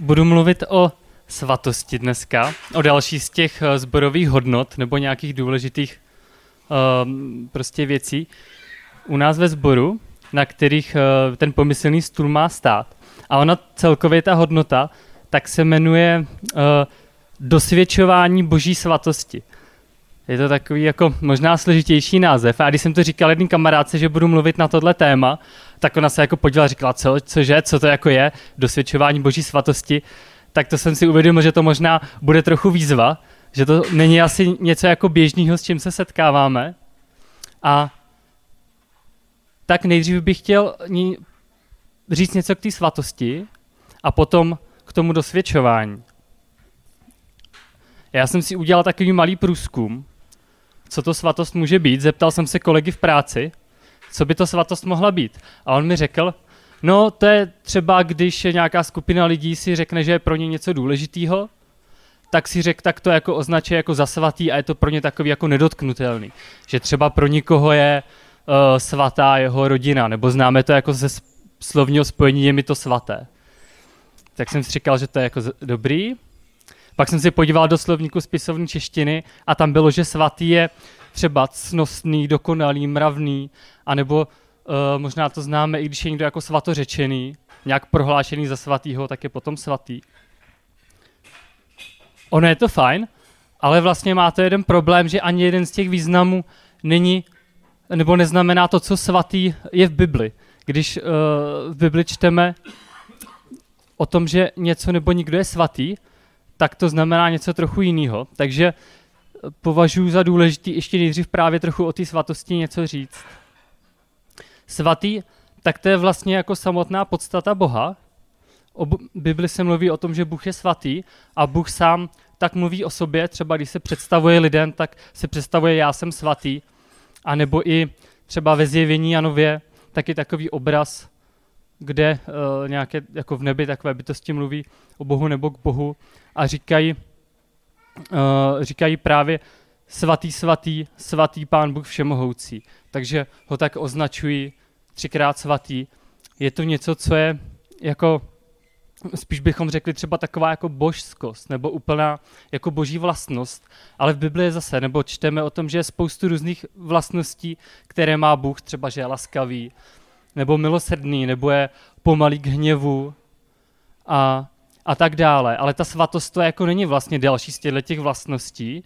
Budu mluvit o svatosti dneska, o další z těch eh, zborových hodnot nebo nějakých důležitých um, prostě věcí u nás ve sboru, na kterých uh, ten pomyslný stůl má stát. A ona celkově ta hodnota tak se jmenuje uh, dosvědčování boží svatosti. Je to takový jako možná složitější název. A když jsem to říkal jedný kamarádce, že budu mluvit na tohle téma, tak ona se jako podívala říkala, co, cože, co to jako je, dosvědčování boží svatosti, tak to jsem si uvědomil, že to možná bude trochu výzva, že to není asi něco jako běžného, s čím se setkáváme. A tak nejdřív bych chtěl říct něco k té svatosti a potom k tomu dosvědčování. Já jsem si udělal takový malý průzkum, co to svatost může být. Zeptal jsem se kolegy v práci, co by to svatost mohla být. A on mi řekl, no to je třeba, když nějaká skupina lidí si řekne, že je pro ně něco důležitého, tak si řek, tak to jako označuje jako za svatý a je to pro ně takový jako nedotknutelný. Že třeba pro nikoho je uh, svatá jeho rodina, nebo známe to jako ze slovního spojení je mi to svaté. Tak jsem si říkal, že to je jako dobrý. Pak jsem si podíval do slovníku spisovní češtiny a tam bylo, že svatý je třeba cnostný, dokonalý, mravný, anebo uh, možná to známe, i když je někdo jako svatořečený, nějak prohlášený za svatýho, tak je potom svatý. Ono je to fajn, ale vlastně má to jeden problém, že ani jeden z těch významů není, nebo neznamená to, co svatý je v Bibli. Když uh, v Bibli čteme o tom, že něco nebo nikdo je svatý, tak to znamená něco trochu jiného. Takže považuji za důležitý ještě nejdřív právě trochu o té svatosti něco říct. Svatý, tak to je vlastně jako samotná podstata Boha. O Bibli se mluví o tom, že Bůh je svatý a Bůh sám tak mluví o sobě, třeba když se představuje lidem, tak se představuje já jsem svatý, a nebo i třeba ve zjevení Janově, taky takový obraz, kde uh, nějaké, jako v nebi takové bytosti mluví o Bohu nebo k Bohu a říkají, říkají právě svatý, svatý, svatý pán Bůh všemohoucí. Takže ho tak označují třikrát svatý. Je to něco, co je jako, spíš bychom řekli třeba taková jako božskost, nebo úplná jako boží vlastnost. Ale v Bibli je zase, nebo čteme o tom, že je spoustu různých vlastností, které má Bůh, třeba že je laskavý, nebo milosrdný, nebo je pomalý k hněvu a, a tak dále. Ale ta svatost to jako není vlastně další z těch vlastností,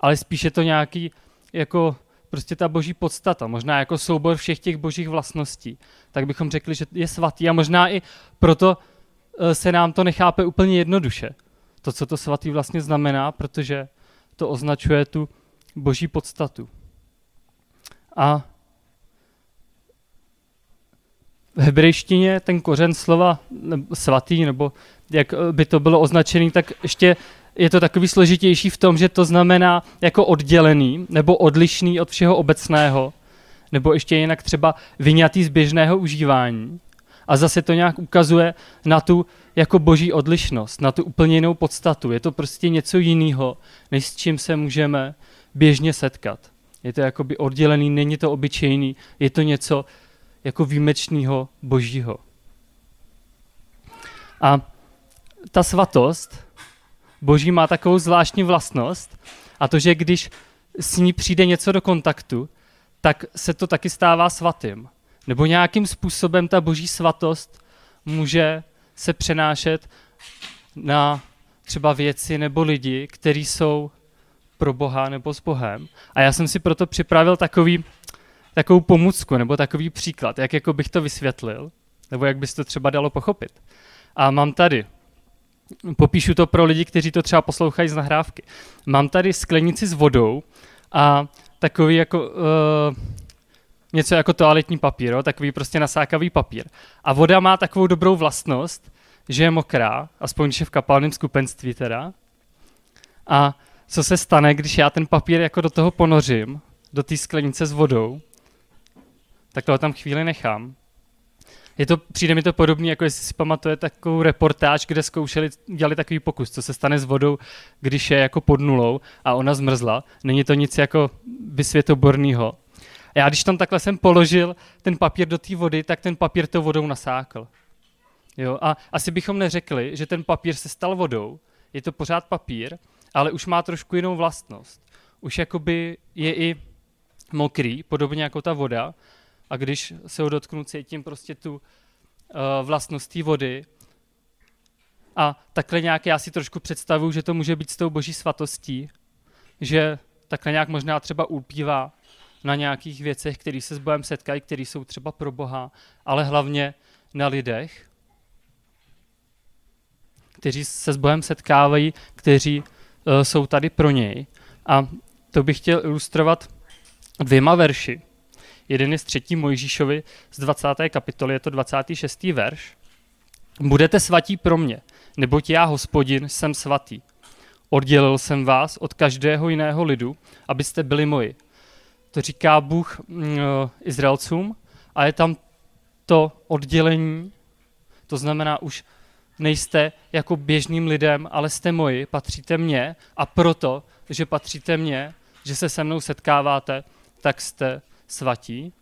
ale spíše to nějaký jako prostě ta boží podstata, možná jako soubor všech těch božích vlastností. Tak bychom řekli, že je svatý a možná i proto eh, se nám to nechápe úplně jednoduše. To, co to svatý vlastně znamená, protože to označuje tu boží podstatu. A v hebrejštině ten kořen slova svatý, nebo jak by to bylo označený, tak ještě je to takový složitější v tom, že to znamená jako oddělený nebo odlišný od všeho obecného, nebo ještě jinak třeba vyňatý z běžného užívání. A zase to nějak ukazuje na tu jako boží odlišnost, na tu úplně jinou podstatu. Je to prostě něco jiného, než s čím se můžeme běžně setkat. Je to jakoby oddělený, není to obyčejný, je to něco, jako výjimečného božího. A ta svatost boží má takovou zvláštní vlastnost a to, že když s ní přijde něco do kontaktu, tak se to taky stává svatým. Nebo nějakým způsobem ta boží svatost může se přenášet na třeba věci nebo lidi, kteří jsou pro Boha nebo s Bohem. A já jsem si proto připravil takový takovou pomůcku nebo takový příklad, jak jako bych to vysvětlil, nebo jak bys to třeba dalo pochopit. A mám tady, popíšu to pro lidi, kteří to třeba poslouchají z nahrávky. Mám tady sklenici s vodou a takový jako uh, něco jako toaletní papír, jo? takový prostě nasákavý papír. A voda má takovou dobrou vlastnost, že je mokrá, aspoň když je v kapalném skupenství teda. A co se stane, když já ten papír jako do toho ponořím, do té sklenice s vodou, tak toho tam chvíli nechám. Je to, přijde mi to podobné, jako jestli si pamatuje takovou reportáž, kde zkoušeli, dělali takový pokus, co se stane s vodou, když je jako pod nulou a ona zmrzla. Není to nic jako vysvětoborného. Já když tam takhle jsem položil ten papír do té vody, tak ten papír tou vodou nasákl. Jo? A asi bychom neřekli, že ten papír se stal vodou, je to pořád papír, ale už má trošku jinou vlastnost. Už jakoby je i mokrý, podobně jako ta voda, a když se ho dotknu, cítím prostě tu uh, vlastnost té vody. A takhle nějak já si trošku představuju, že to může být s tou boží svatostí, že takhle nějak možná třeba ulpívá na nějakých věcech, které se s Bohem setkají, které jsou třeba pro Boha, ale hlavně na lidech, kteří se s Bohem setkávají, kteří uh, jsou tady pro něj. A to bych chtěl ilustrovat dvěma verši. Jeden je z třetí Mojžíšovi z 20. kapitoly, je to 26. verš. Budete svatí pro mě, neboť já, hospodin, jsem svatý. Oddělil jsem vás od každého jiného lidu, abyste byli moji. To říká Bůh uh, Izraelcům a je tam to oddělení, to znamená už nejste jako běžným lidem, ale jste moji, patříte mně a proto, že patříte mně, že se se mnou setkáváte, tak jste svatí.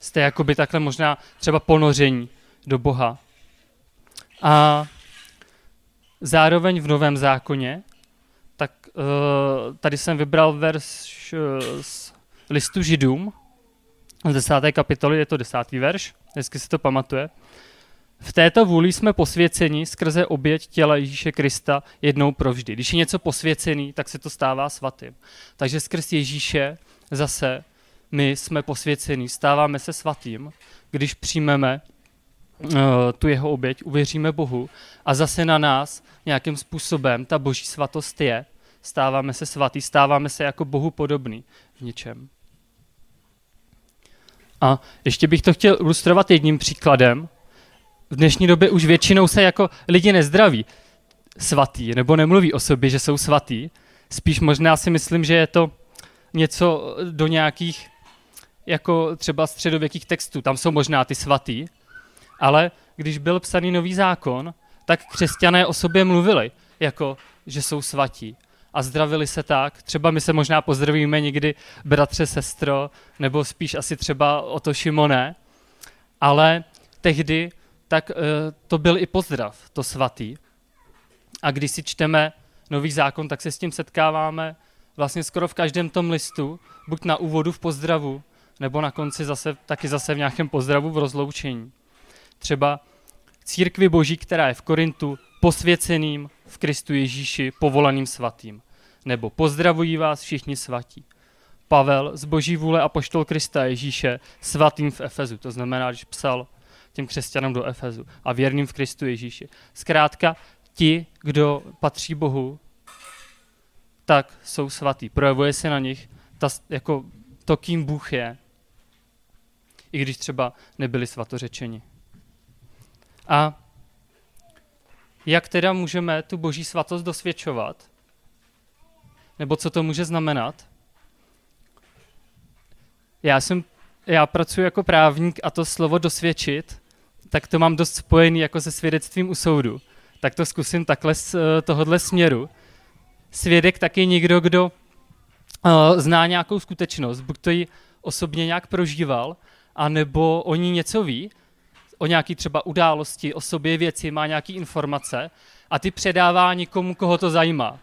Jste jakoby takhle možná třeba ponoření do Boha. A zároveň v Novém zákoně, tak uh, tady jsem vybral verš uh, z listu Židům, z desáté kapitoly, je to desátý verš, hezky si to pamatuje. V této vůli jsme posvěceni skrze oběť těla Ježíše Krista jednou provždy. Když je něco posvěcený, tak se to stává svatým. Takže skrz Ježíše zase my jsme posvěcení, stáváme se svatým, když přijmeme uh, tu jeho oběť, uvěříme Bohu a zase na nás nějakým způsobem ta boží svatost je, stáváme se svatý, stáváme se jako Bohu podobný v něčem. A ještě bych to chtěl ilustrovat jedním příkladem. V dnešní době už většinou se jako lidi nezdraví svatý, nebo nemluví o sobě, že jsou svatý. Spíš možná si myslím, že je to něco do nějakých jako třeba středověkých textů. Tam jsou možná ty svatý, ale když byl psaný nový zákon, tak křesťané o sobě mluvili, jako že jsou svatí. A zdravili se tak. Třeba my se možná pozdravíme někdy bratře, sestro, nebo spíš asi třeba o to Šimone. Ale tehdy tak uh, to byl i pozdrav, to svatý. A když si čteme nový zákon, tak se s tím setkáváme vlastně skoro v každém tom listu, buď na úvodu v pozdravu, nebo na konci zase, taky zase v nějakém pozdravu v rozloučení. Třeba církvi boží, která je v Korintu, posvěceným v Kristu Ježíši, povolaným svatým. Nebo pozdravují vás všichni svatí. Pavel z boží vůle a poštol Krista Ježíše svatým v Efezu. To znamená, když psal těm křesťanům do Efezu a věrným v Kristu Ježíši. Zkrátka, ti, kdo patří Bohu, tak jsou svatý. Projevuje se na nich ta, jako to, kým Bůh je, i když třeba nebyli svatořečeni. A jak teda můžeme tu boží svatost dosvědčovat? Nebo co to může znamenat? Já jsem, já pracuji jako právník a to slovo dosvědčit, tak to mám dost spojený jako se svědectvím u soudu. Tak to zkusím takhle z eh, tohohle směru svědek taky někdo, kdo uh, zná nějakou skutečnost, buď to ji osobně nějak prožíval, anebo o ní něco ví, o nějaký třeba události, o sobě věci, má nějaké informace a ty předává někomu, koho to zajímá,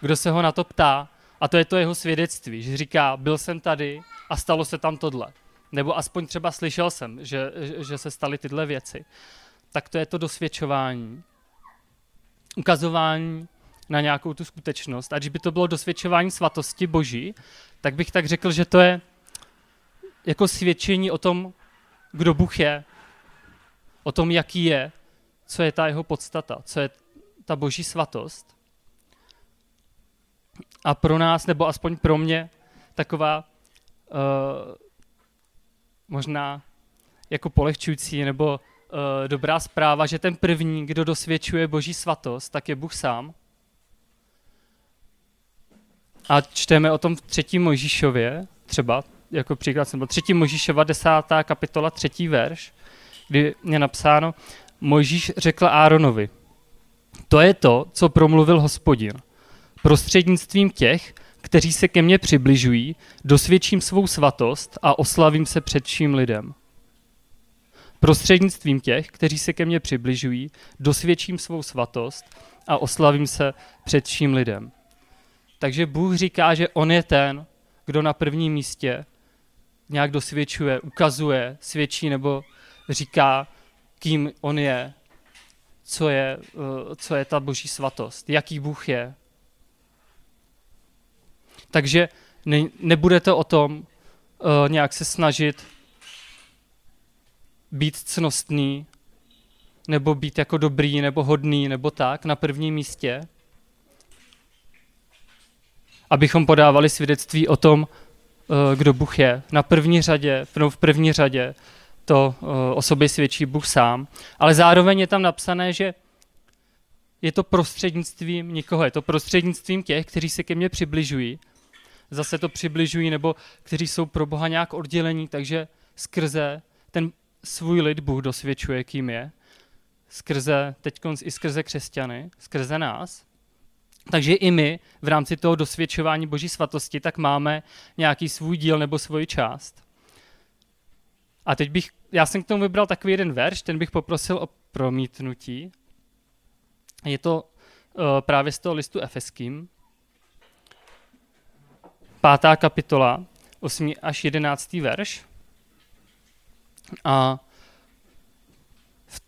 kdo se ho na to ptá a to je to jeho svědectví, že říká, byl jsem tady a stalo se tam tohle. Nebo aspoň třeba slyšel jsem, že, že se staly tyhle věci. Tak to je to dosvědčování. Ukazování na nějakou tu skutečnost. A když by to bylo dosvědčování svatosti Boží, tak bych tak řekl, že to je jako svědčení o tom, kdo Bůh je, o tom, jaký je, co je ta jeho podstata, co je ta boží svatost. A pro nás, nebo aspoň pro mě, taková uh, možná jako polehčující nebo uh, dobrá zpráva, že ten první, kdo dosvědčuje boží svatost, tak je Bůh sám. A čteme o tom v třetím Mojžíšově, třeba, jako příklad byl, třetí Mojžíšova, desátá kapitola, třetí verš, kdy je napsáno, Mojžíš řekl Áronovi, to je to, co promluvil hospodin. Prostřednictvím těch, kteří se ke mně přibližují, dosvědčím svou svatost a oslavím se před vším lidem. Prostřednictvím těch, kteří se ke mně přibližují, dosvědčím svou svatost a oslavím se před vším lidem. Takže Bůh říká, že On je ten, kdo na prvním místě nějak dosvědčuje, ukazuje, svědčí nebo říká, kým On je, co je, eh, co je ta boží svatost, jaký Bůh je. Takže ne, nebude to o tom uh, nějak se snažit být cnostný, nebo být jako dobrý, nebo hodný, nebo tak, na prvním místě. Abychom podávali svědectví o tom, uh, kdo Bůh je. Na první řadě, v první řadě to uh, o sobě svědčí Bůh sám, ale zároveň je tam napsané, že je to prostřednictvím někoho, je to prostřednictvím těch, kteří se ke mně přibližují, zase to přibližují, nebo kteří jsou pro Boha nějak oddělení, takže skrze ten svůj lid Bůh dosvědčuje, kým je, skrze, teď i skrze křesťany, skrze nás. Takže i my v rámci toho dosvědčování Boží svatosti tak máme nějaký svůj díl nebo svoji část. A teď bych, já jsem k tomu vybral takový jeden verš, ten bych poprosil o promítnutí. Je to uh, právě z toho listu Efeským, pátá kapitola, 8 až 11. verš. A v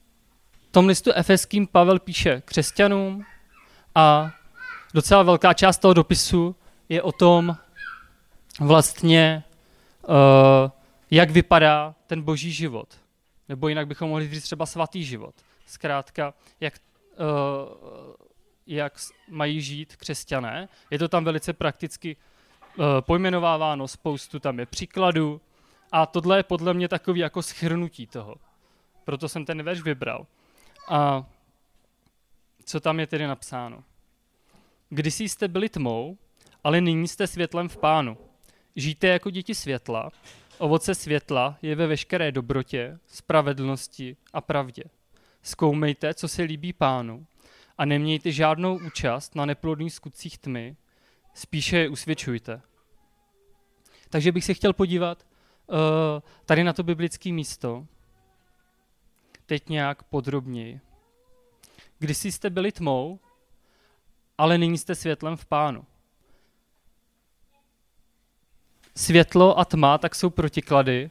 tom listu Efeským Pavel píše křesťanům a docela velká část toho dopisu je o tom vlastně, uh, jak vypadá ten boží život. Nebo jinak bychom mohli říct třeba svatý život. Zkrátka, jak, uh, jak mají žít křesťané. Je to tam velice prakticky uh, pojmenováváno, spoustu tam je příkladů. A tohle je podle mě takový jako schrnutí toho. Proto jsem ten verš vybral. A co tam je tedy napsáno? Kdysi jste byli tmou, ale nyní jste světlem v pánu. Žijte jako děti světla, Ovoce světla je ve veškeré dobrotě, spravedlnosti a pravdě. Zkoumejte, co se líbí pánu a nemějte žádnou účast na neplodných skutcích tmy, spíše je usvědčujte. Takže bych se chtěl podívat uh, tady na to biblické místo, teď nějak podrobněji. Kdysi jste byli tmou, ale nyní jste světlem v pánu světlo a tma, tak jsou protiklady.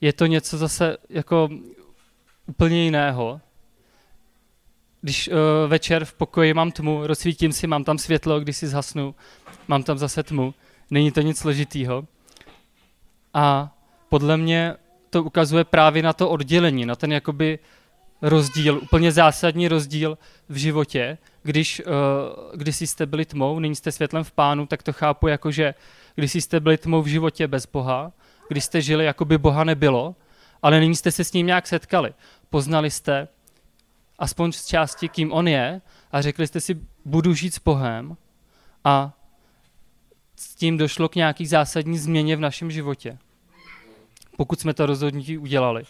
Je to něco zase jako úplně jiného. Když uh, večer v pokoji mám tmu, rozsvítím si, mám tam světlo, když si zhasnu, mám tam zase tmu. Není to nic složitýho. A podle mě to ukazuje právě na to oddělení, na ten jakoby rozdíl, úplně zásadní rozdíl v životě. Když, uh, když jste byli tmou, nyní jste světlem v pánu, tak to chápu jako, že když jste byli tmou v životě bez Boha, když jste žili, jako by Boha nebylo, ale nyní jste se s ním nějak setkali. Poznali jste aspoň z části, kým on je a řekli jste si, budu žít s Bohem a s tím došlo k nějaký zásadní změně v našem životě. Pokud jsme to rozhodnutí udělali.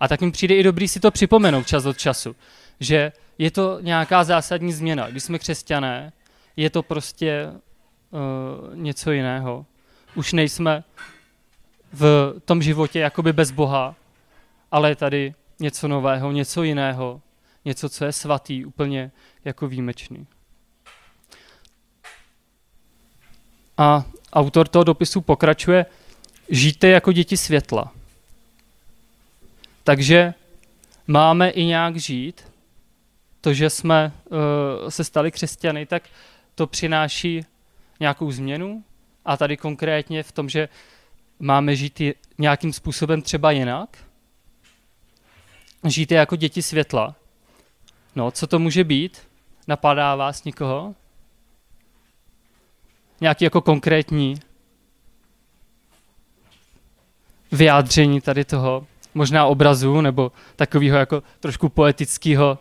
A tak mi přijde i dobrý si to připomenout čas od času, že je to nějaká zásadní změna. Když jsme křesťané, je to prostě uh, něco jiného. Už nejsme v tom životě jakoby bez Boha, ale je tady něco nového, něco jiného, něco, co je svatý, úplně jako výjimečný. A autor toho dopisu pokračuje, žijte jako děti světla. Takže máme i nějak žít. To, že jsme uh, se stali křesťany, tak to přináší nějakou změnu a tady konkrétně v tom, že máme žít nějakým způsobem třeba jinak. Žijte jako děti světla. No, co to může být? Napadá vás někoho? Nějaký jako konkrétní vyjádření tady toho, možná obrazu nebo takového jako trošku poetického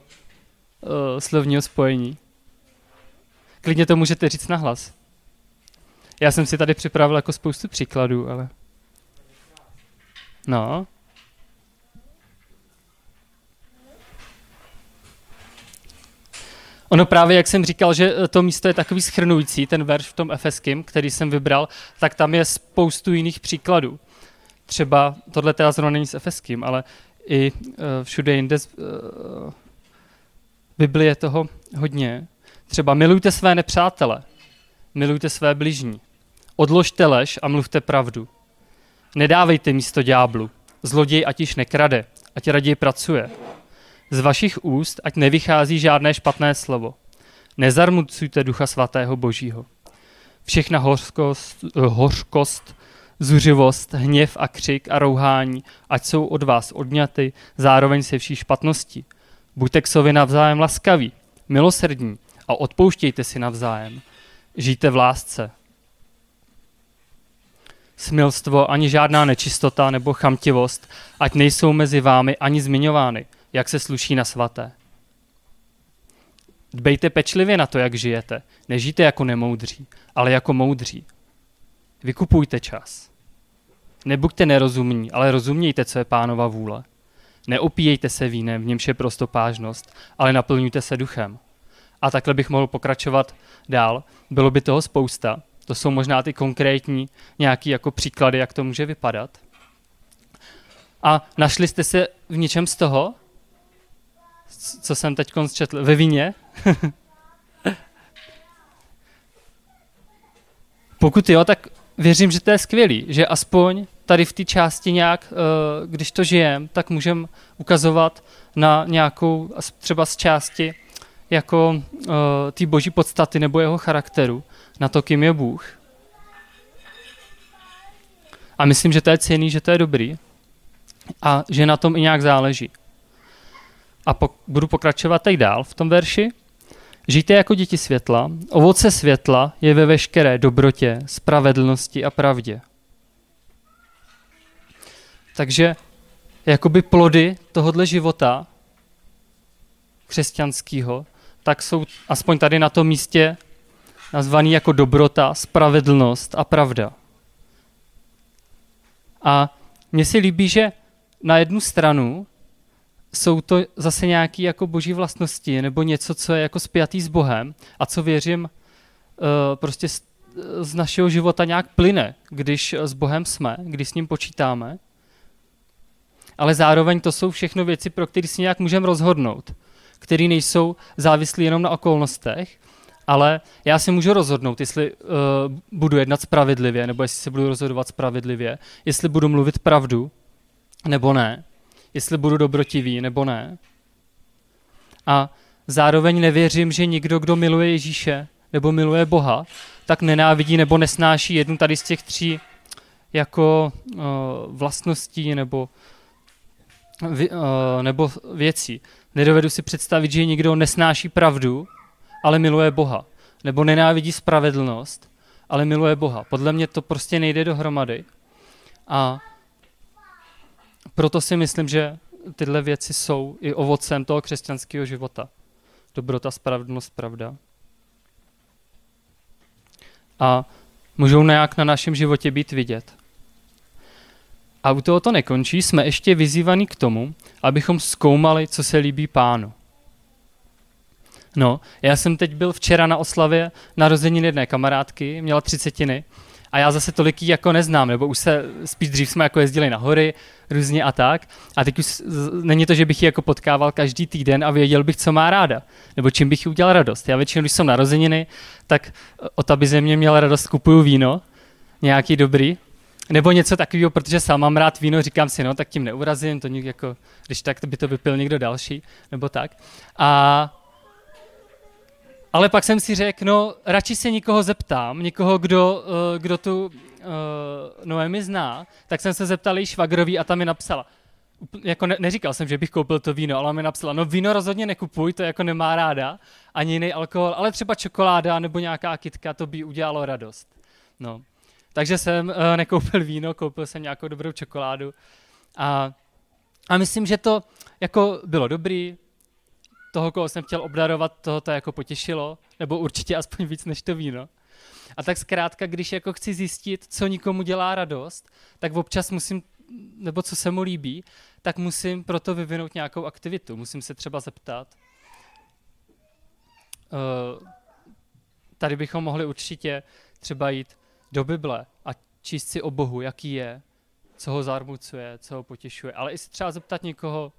uh, slovního spojení. Klidně to můžete říct nahlas. Já jsem si tady připravil jako spoustu příkladů, ale... No. Ono právě, jak jsem říkal, že to místo je takový schrnující, ten verš v tom efeským, který jsem vybral, tak tam je spoustu jiných příkladů. Třeba, tohle teda zrovna není s efeským, ale i uh, všude jinde Bibli je toho hodně. Třeba milujte své nepřátele, milujte své bližní. Odložte lež a mluvte pravdu. Nedávejte místo ďáblu. Zloděj ať již nekrade, ať raději pracuje. Z vašich úst ať nevychází žádné špatné slovo. Nezarmucujte ducha svatého božího. Všechna hořkost, hořkost, zuřivost, hněv a křik a rouhání, ať jsou od vás odňaty, zároveň se vší špatnosti. Buďte k sobě navzájem laskaví, milosrdní a odpouštějte si navzájem. Žijte v lásce. Smilstvo ani žádná nečistota nebo chamtivost, ať nejsou mezi vámi ani zmiňovány, jak se sluší na svaté. Dbejte pečlivě na to, jak žijete. Nežijte jako nemoudří, ale jako moudří. Vykupujte čas. Nebuďte nerozumní, ale rozumějte, co je pánova vůle. Neopíjejte se vínem, v němž je prostopážnost, ale naplňujte se duchem. A takhle bych mohl pokračovat dál. Bylo by toho spousta. To jsou možná ty konkrétní nějaký jako příklady, jak to může vypadat. A našli jste se v něčem z toho, co jsem teď četl, ve víně? Pokud jo, tak věřím, že to je skvělý, že aspoň tady v té části nějak, eh, když to žijem, tak můžeme ukazovat na nějakou, třeba z části, jako uh, té boží podstaty nebo jeho charakteru, na to, kým je Bůh. A myslím, že to je cený, že to je dobrý a že na tom i nějak záleží. A pok- budu pokračovat teď dál v tom verši. Žijte jako děti světla. Ovoce světla je ve veškeré dobrotě, spravedlnosti a pravdě. Takže jakoby plody tohohle života křesťanského, tak jsou aspoň tady na tom místě nazvaný jako dobrota, spravedlnost a pravda. A mně se líbí, že na jednu stranu jsou to zase nějaké jako boží vlastnosti nebo něco, co je jako spjatý s Bohem a co věřím uh, prostě z, z našeho života nějak plyne, když s Bohem jsme, když s ním počítáme. Ale zároveň to jsou všechno věci, pro které si nějak můžeme rozhodnout, které nejsou závislé jenom na okolnostech, ale já si můžu rozhodnout, jestli uh, budu jednat spravedlivě, nebo jestli se budu rozhodovat spravedlivě, jestli budu mluvit pravdu, nebo ne jestli budu dobrotivý nebo ne. A zároveň nevěřím, že nikdo, kdo miluje Ježíše nebo miluje Boha, tak nenávidí nebo nesnáší jednu tady z těch tří jako uh, vlastností nebo, uh, nebo věcí. Nedovedu si představit, že někdo nesnáší pravdu, ale miluje Boha. Nebo nenávidí spravedlnost, ale miluje Boha. Podle mě to prostě nejde dohromady. A proto si myslím, že tyhle věci jsou i ovocem toho křesťanského života. Dobrota, spravedlnost, pravda. A můžou nějak na našem životě být vidět. A u toho to nekončí, jsme ještě vyzývaní k tomu, abychom zkoumali, co se líbí pánu. No, já jsem teď byl včera na oslavě narozenin jedné kamarádky, měla třicetiny a já zase tolik jako neznám, nebo už se, spíš dřív jsme jako jezdili na hory, různě a tak. A teď už není to, že bych ji jako potkával každý týden a věděl bych, co má ráda, nebo čím bych jí udělal radost. Já většinou, když jsem narozeniny, tak o aby ze mě měl radost, kupuju víno, nějaký dobrý, nebo něco takového, protože sám mám rád víno, říkám si, no, tak tím neurazím, to jako, když tak to by to vypil někdo další, nebo tak. A ale pak jsem si řekl, no radši se nikoho zeptám, někoho, kdo, uh, kdo tu uh, Noemi zná, tak jsem se zeptal její švagroví a tam mi napsala, jako ne, neříkal jsem, že bych koupil to víno, ale mi napsala, no víno rozhodně nekupuj, to jako nemá ráda, ani jiný alkohol, ale třeba čokoláda nebo nějaká kitka, to by udělalo radost. No. Takže jsem uh, nekoupil víno, koupil jsem nějakou dobrou čokoládu a, a myslím, že to jako bylo dobrý, toho, koho jsem chtěl obdarovat, toho to jako potěšilo, nebo určitě aspoň víc než to víno. A tak zkrátka, když jako chci zjistit, co nikomu dělá radost, tak občas musím, nebo co se mu líbí, tak musím proto vyvinout nějakou aktivitu. Musím se třeba zeptat. Uh, tady bychom mohli určitě třeba jít do Bible a číst si o Bohu, jaký je, co ho zarmucuje, co ho potěšuje. Ale i si třeba zeptat někoho,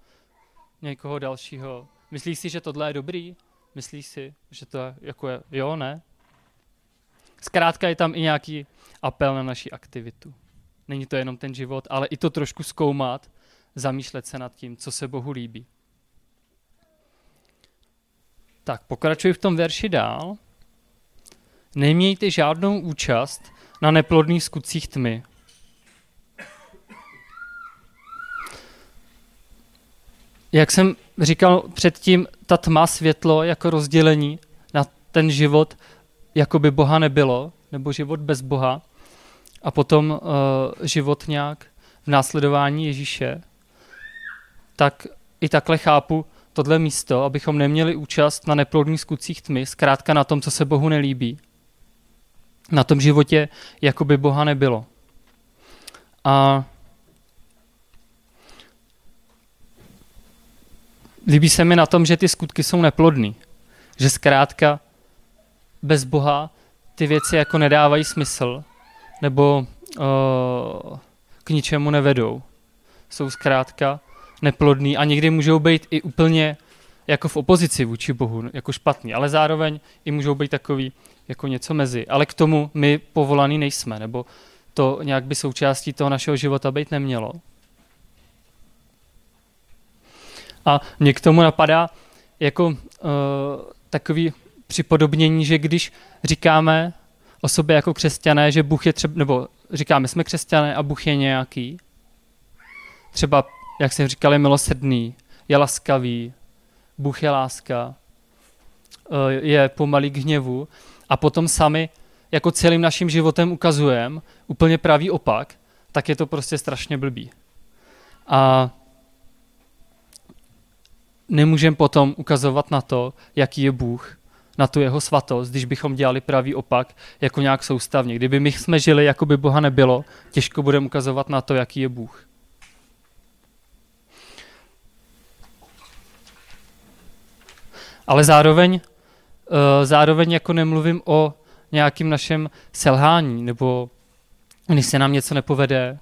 někoho dalšího, myslíš si, že tohle je dobrý? Myslíš si, že to je, jako je, jo, ne? Zkrátka je tam i nějaký apel na naši aktivitu. Není to jenom ten život, ale i to trošku zkoumat, zamýšlet se nad tím, co se Bohu líbí. Tak, pokračuji v tom verši dál. Nemějte žádnou účast na neplodných skutcích tmy. Jak jsem říkal předtím, ta tma, světlo jako rozdělení na ten život, jako by Boha nebylo, nebo život bez Boha, a potom uh, život nějak v následování Ježíše, tak i takhle chápu tohle místo, abychom neměli účast na neplodných skutcích tmy, zkrátka na tom, co se Bohu nelíbí. Na tom životě, jako by Boha nebylo. A líbí se mi na tom, že ty skutky jsou neplodný. Že zkrátka bez Boha ty věci jako nedávají smysl nebo uh, k ničemu nevedou. Jsou zkrátka neplodný a někdy můžou být i úplně jako v opozici vůči Bohu, jako špatný, ale zároveň i můžou být takový jako něco mezi. Ale k tomu my povolaný nejsme, nebo to nějak by součástí toho našeho života být nemělo. A mě k tomu napadá jako uh, takový připodobnění, že když říkáme o sobě jako křesťané, že Bůh je třeba, nebo říkáme, jsme křesťané a Bůh je nějaký, třeba, jak jsem říkal, je milosrdný, je laskavý, Bůh je láska, eh, je pomalý k hněvu a potom sami jako celým naším životem ukazujeme úplně pravý opak, tak je to prostě strašně blbý. A nemůžeme potom ukazovat na to, jaký je Bůh, na tu jeho svatost, když bychom dělali pravý opak jako nějak soustavně. Kdyby my jsme žili, jako by Boha nebylo, těžko budeme ukazovat na to, jaký je Bůh. Ale zároveň, zároveň jako nemluvím o nějakým našem selhání, nebo když se nám něco nepovede,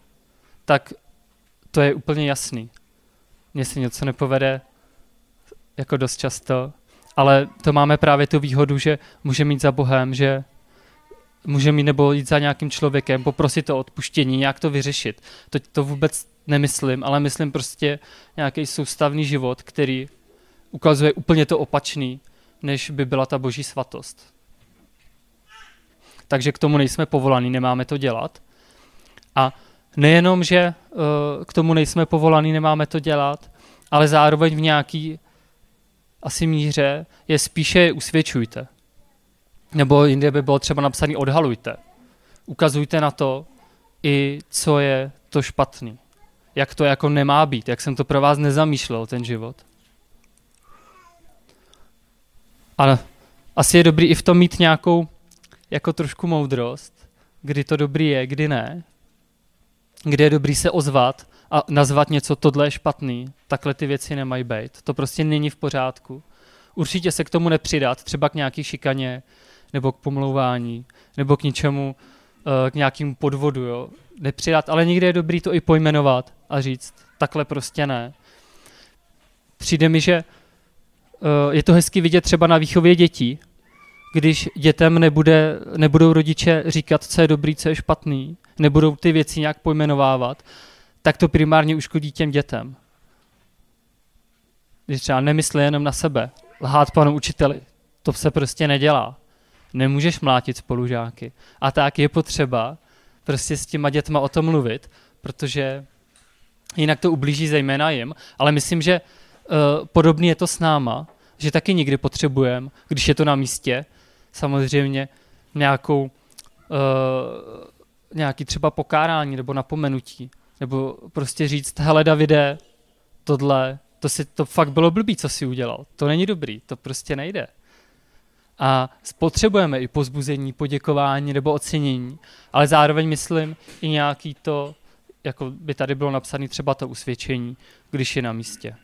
tak to je úplně jasný. Mně se něco nepovede jako dost často, ale to máme právě tu výhodu, že můžeme mít za Bohem, že můžeme mít nebo jít za nějakým člověkem, poprosit to odpuštění, nějak to vyřešit. To, to vůbec nemyslím, ale myslím prostě nějaký soustavný život, který ukazuje úplně to opačný, než by byla ta boží svatost. Takže k tomu nejsme povolaní, nemáme to dělat. A nejenom, že uh, k tomu nejsme povolaní, nemáme to dělat, ale zároveň v nějaký asi míře je spíše usvědčujte. Nebo jinde by bylo třeba napsaný odhalujte. Ukazujte na to i co je to špatný. Jak to jako nemá být, jak jsem to pro vás nezamýšlel, ten život. Ale asi je dobrý i v tom mít nějakou jako trošku moudrost, kdy to dobrý je, kdy ne. Kdy je dobrý se ozvat a nazvat něco, tohle je špatný, takhle ty věci nemají být. To prostě není v pořádku. Určitě se k tomu nepřidat, třeba k nějaký šikaně, nebo k pomlouvání, nebo k něčemu, eh, k nějakému podvodu, jo. Nepřidat, ale někdy je dobrý to i pojmenovat a říct, takhle prostě ne. Přijde mi, že je to hezky vidět třeba na výchově dětí, když dětem nebude, nebudou rodiče říkat, co je dobrý, co je špatný, nebudou ty věci nějak pojmenovávat, tak to primárně uškodí těm dětem. Když třeba nemyslí jenom na sebe, lhát panu učiteli, to se prostě nedělá. Nemůžeš mlátit spolužáky. A tak je potřeba prostě s těma dětma o tom mluvit, protože jinak to ublíží zejména jim, ale myslím, že uh, podobný je to s náma, že taky někdy potřebujeme, když je to na místě, samozřejmě nějakou, uh, nějaký třeba pokárání nebo napomenutí, nebo prostě říct, hele Davide, tohle, to, si, to fakt bylo blbý, co si udělal. To není dobrý, to prostě nejde. A potřebujeme i pozbuzení, poděkování nebo ocenění, ale zároveň myslím i nějaký to, jako by tady bylo napsané třeba to usvědčení, když je na místě.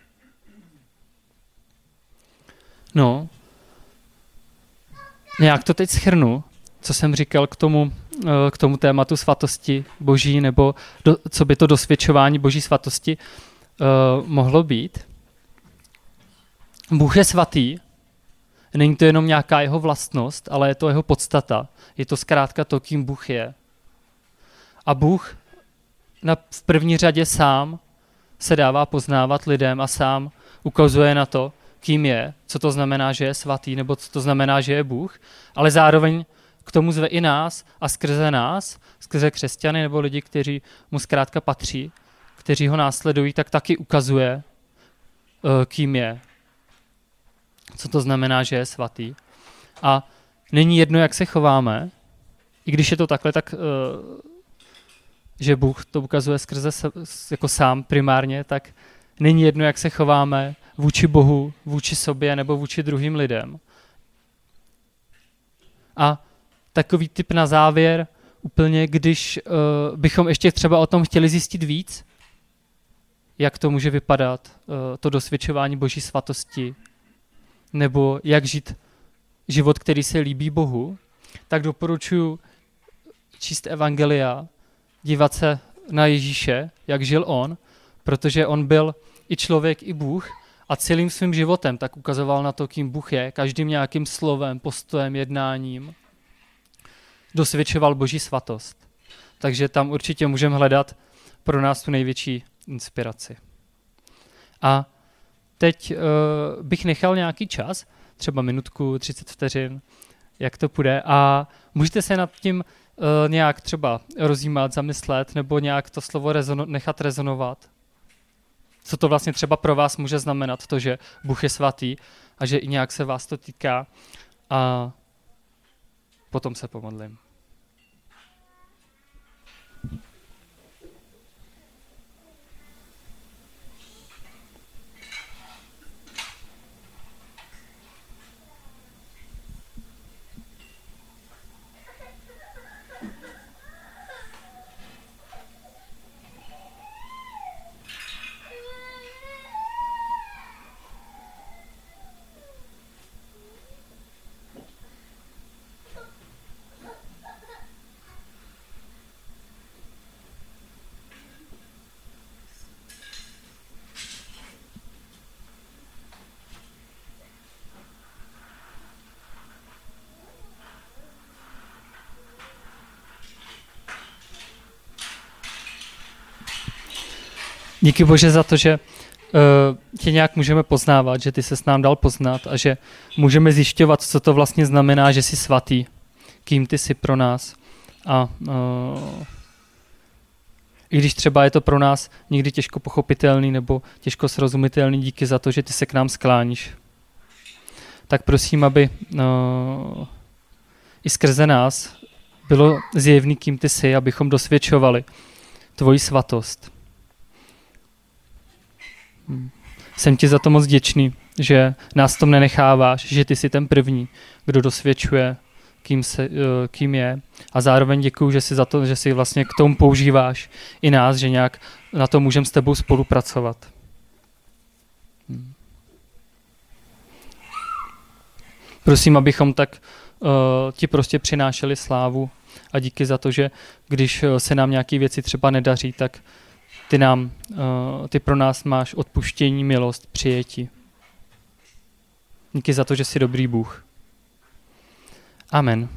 No, nějak to teď schrnu, co jsem říkal k tomu k tomu tématu svatosti boží, nebo do, co by to dosvědčování boží svatosti uh, mohlo být. Bůh je svatý, není to jenom nějaká jeho vlastnost, ale je to jeho podstata. Je to zkrátka to, kým Bůh je. A Bůh na, v první řadě sám se dává poznávat lidem a sám ukazuje na to, kým je, co to znamená, že je svatý, nebo co to znamená, že je Bůh, ale zároveň k tomu zve i nás a skrze nás, skrze křesťany nebo lidi, kteří mu zkrátka patří, kteří ho následují, tak taky ukazuje, eh, kým je. Co to znamená, že je svatý. A není jedno, jak se chováme, i když je to takhle, tak eh, že Bůh to ukazuje skrze jako sám primárně, tak není jedno, jak se chováme vůči Bohu, vůči sobě nebo vůči druhým lidem. A takový typ na závěr, úplně když uh, bychom ještě třeba o tom chtěli zjistit víc, jak to může vypadat, uh, to dosvědčování boží svatosti, nebo jak žít život, který se líbí Bohu, tak doporučuji číst evangelia, dívat se na Ježíše, jak žil on, protože on byl i člověk, i Bůh a celým svým životem tak ukazoval na to, kým Bůh je, každým nějakým slovem, postojem, jednáním dosvědčoval boží svatost. Takže tam určitě můžeme hledat pro nás tu největší inspiraci. A teď uh, bych nechal nějaký čas, třeba minutku, 30 vteřin, jak to půjde a můžete se nad tím uh, nějak třeba rozjímat, zamyslet nebo nějak to slovo rezono- nechat rezonovat. Co to vlastně třeba pro vás může znamenat, to, že Bůh je svatý a že i nějak se vás to týká a potom se pomodlím. Díky Bože za to, že uh, tě nějak můžeme poznávat, že ty se s nám dal poznat a že můžeme zjišťovat, co to vlastně znamená, že jsi svatý, kým ty jsi pro nás. A uh, i když třeba je to pro nás někdy těžko pochopitelný nebo těžko srozumitelný, díky za to, že ty se k nám skláníš. Tak prosím, aby uh, i skrze nás bylo zjevný, kým ty jsi, abychom dosvědčovali tvoji svatost. Jsem ti za to moc děčný, že nás tom nenecháváš, že ty jsi ten první, kdo dosvědčuje, kým, se, eh, kým je. A zároveň děkuju, že jsi za to, že si vlastně k tomu používáš i nás, že nějak na to můžeme s tebou spolupracovat. Hmm. Prosím, abychom tak uh, ti prostě přinášeli slávu a díky za to, že když eh, se nám nějaké věci třeba nedaří, tak ty, nám, uh, ty pro nás máš odpuštění, milost, přijetí. Díky za to, že jsi dobrý Bůh. Amen.